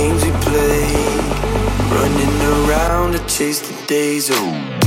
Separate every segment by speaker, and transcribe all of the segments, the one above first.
Speaker 1: games we play, running around to chase the days away.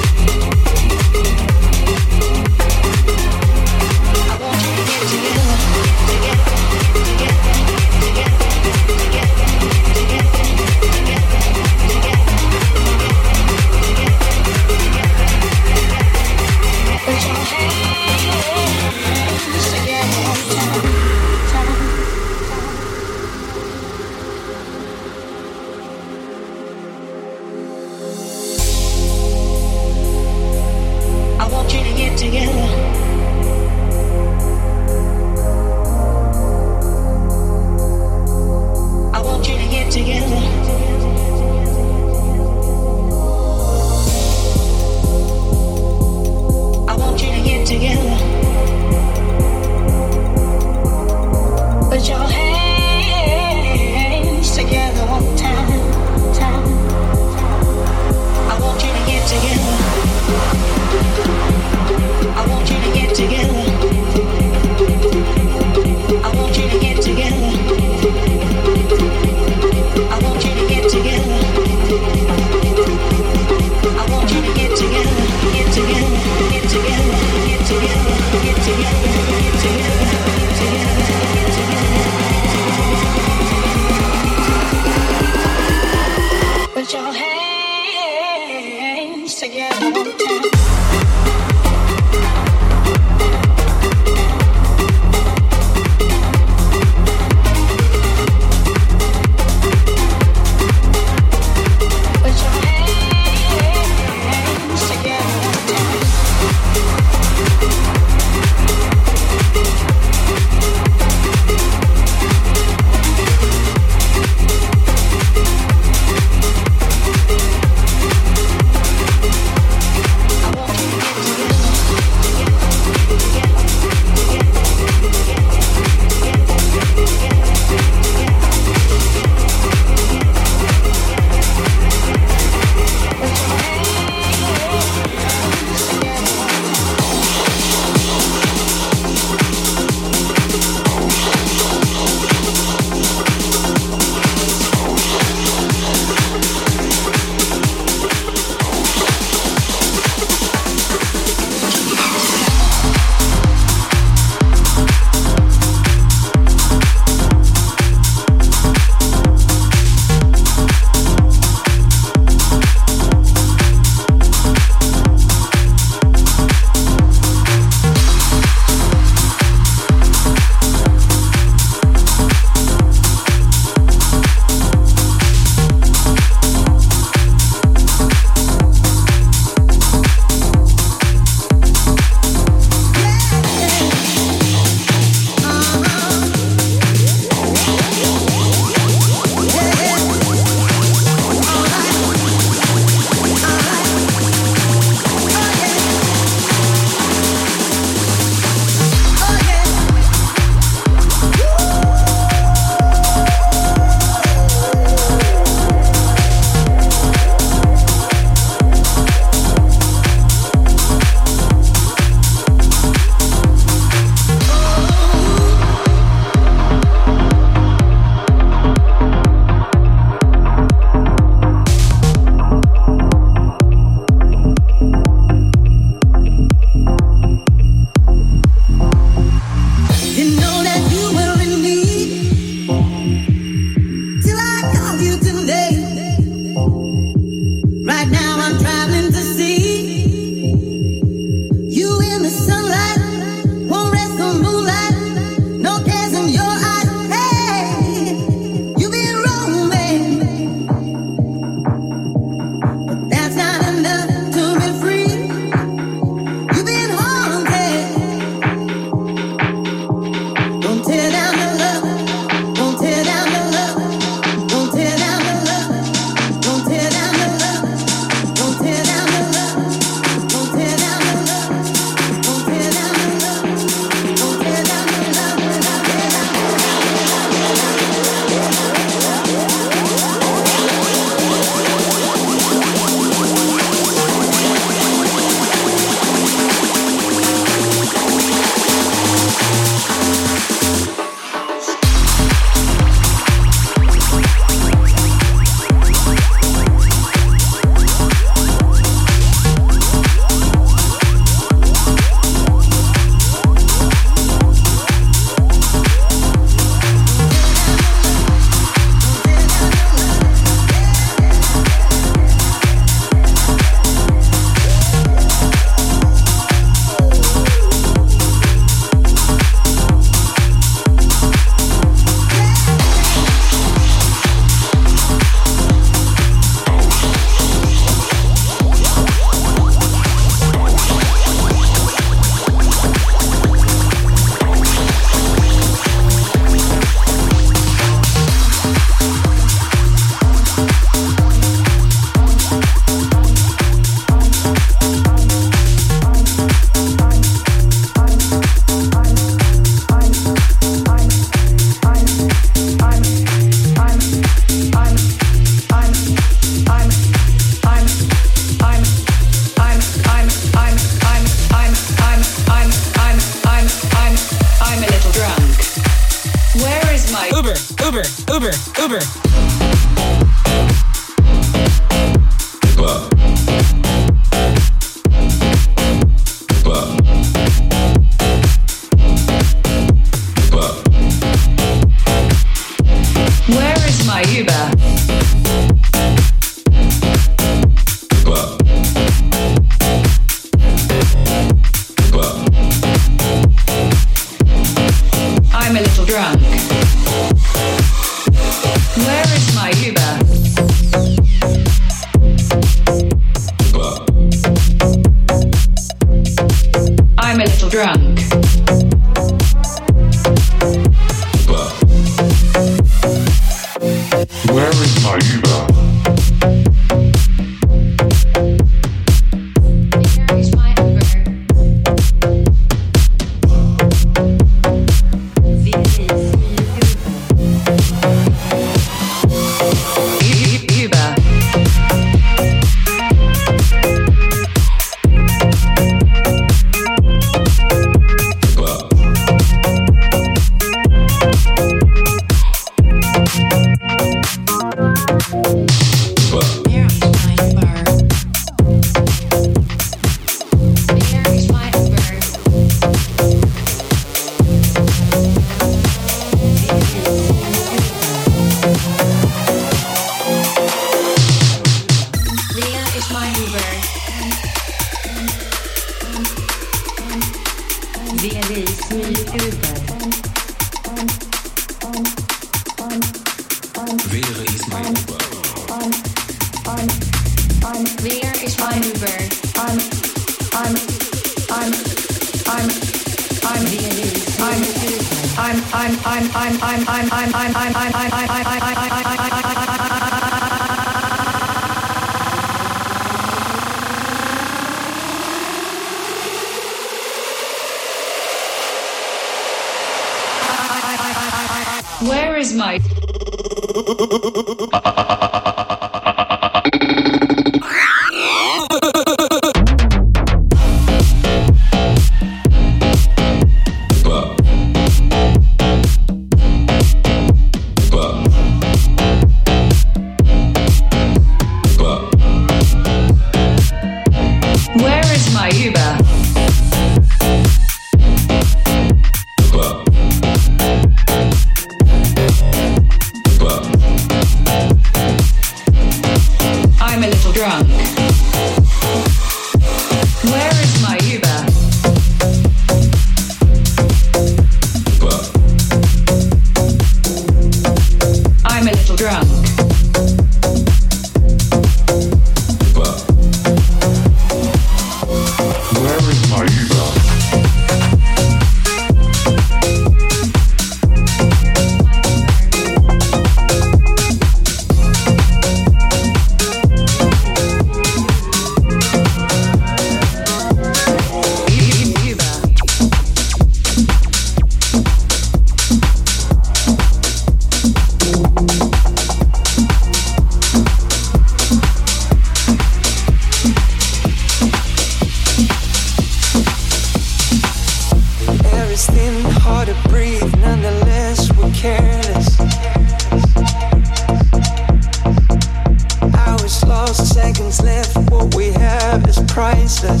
Speaker 2: Is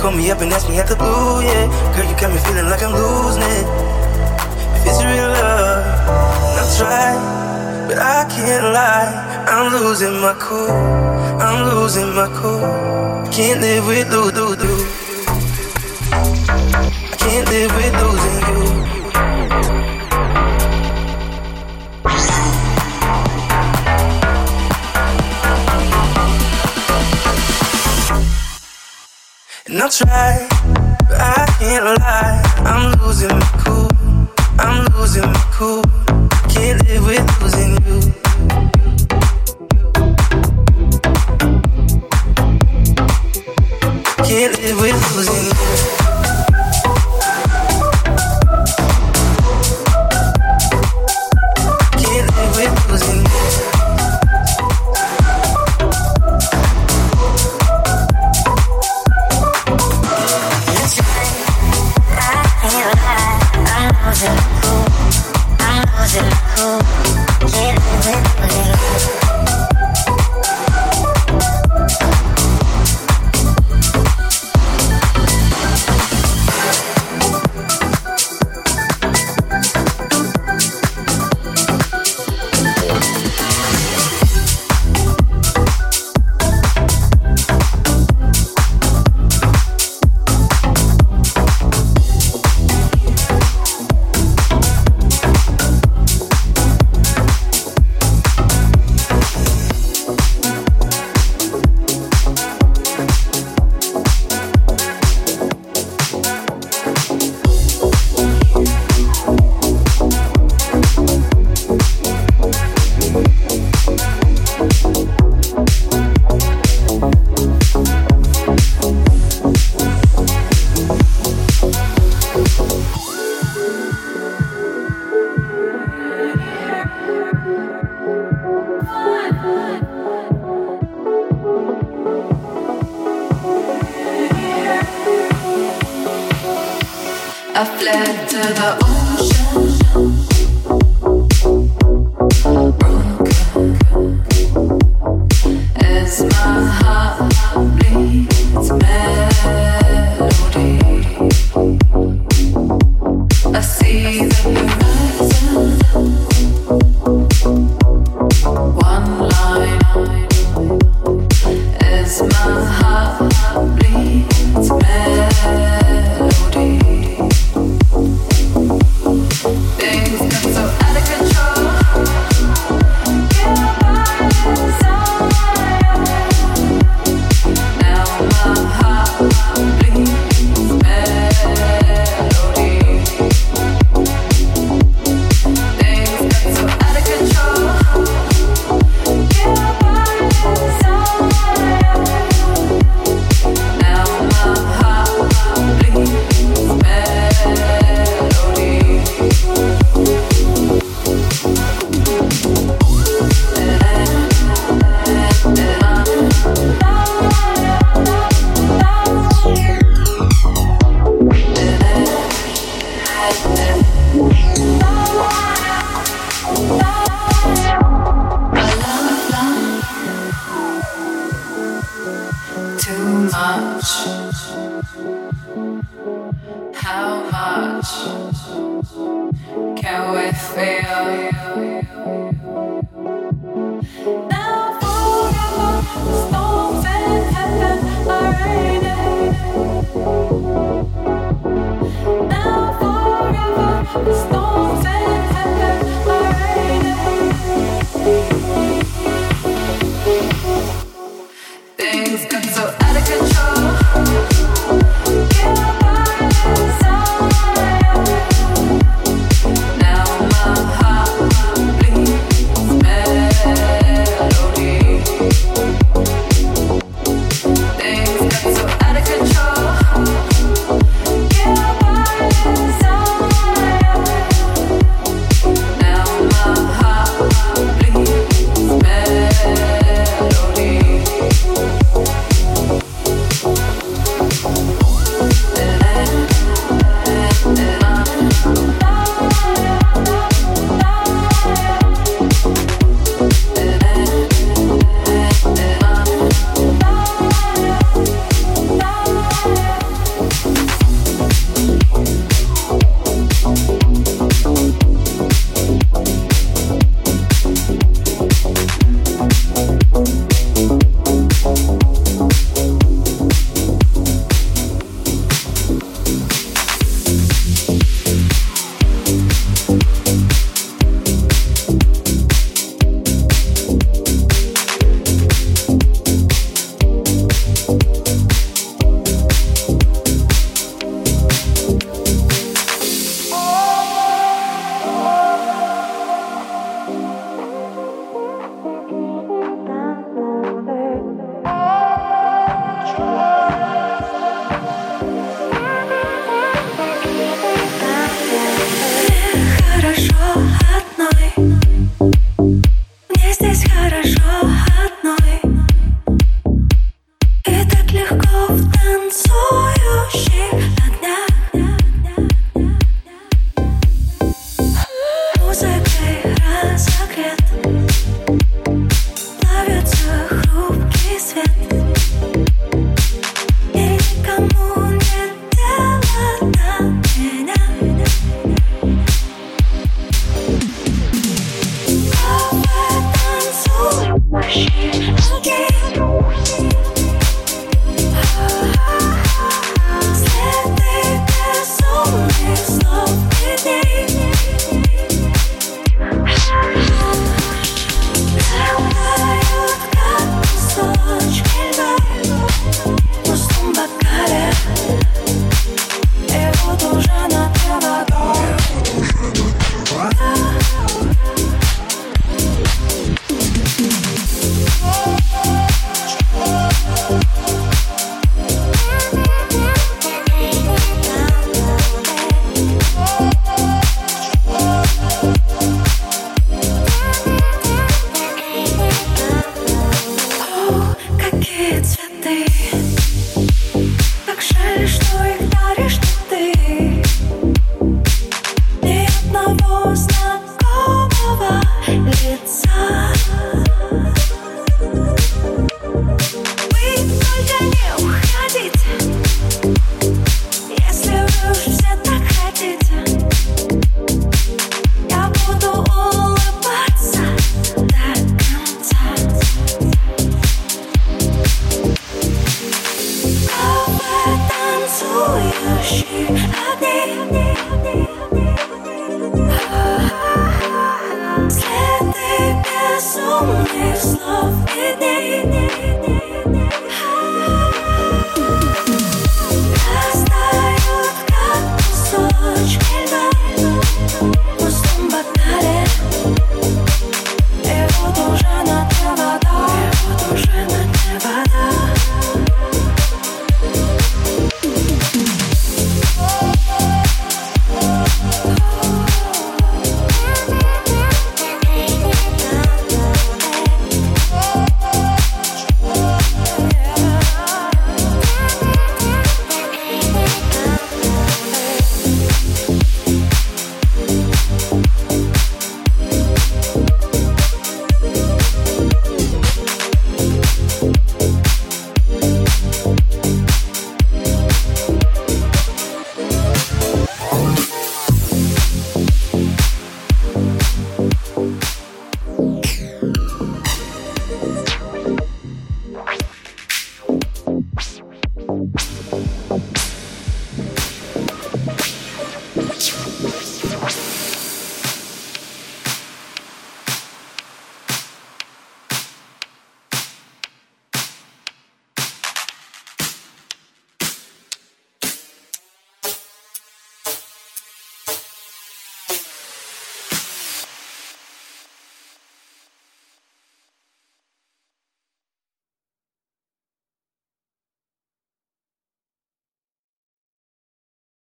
Speaker 3: call
Speaker 4: me
Speaker 3: up and ask me at the blue, yeah. Girl, you got me feeling like I'm losing it. If it's real love, I'll try. But I can't lie, I'm losing my cool. I'm losing my cool. Can't live with do do do. I can't live with losing you. And I'll try, but I can't lie. I'm losing my cool. I'm losing my cool. Can't live with losing you. Can't live with losing you.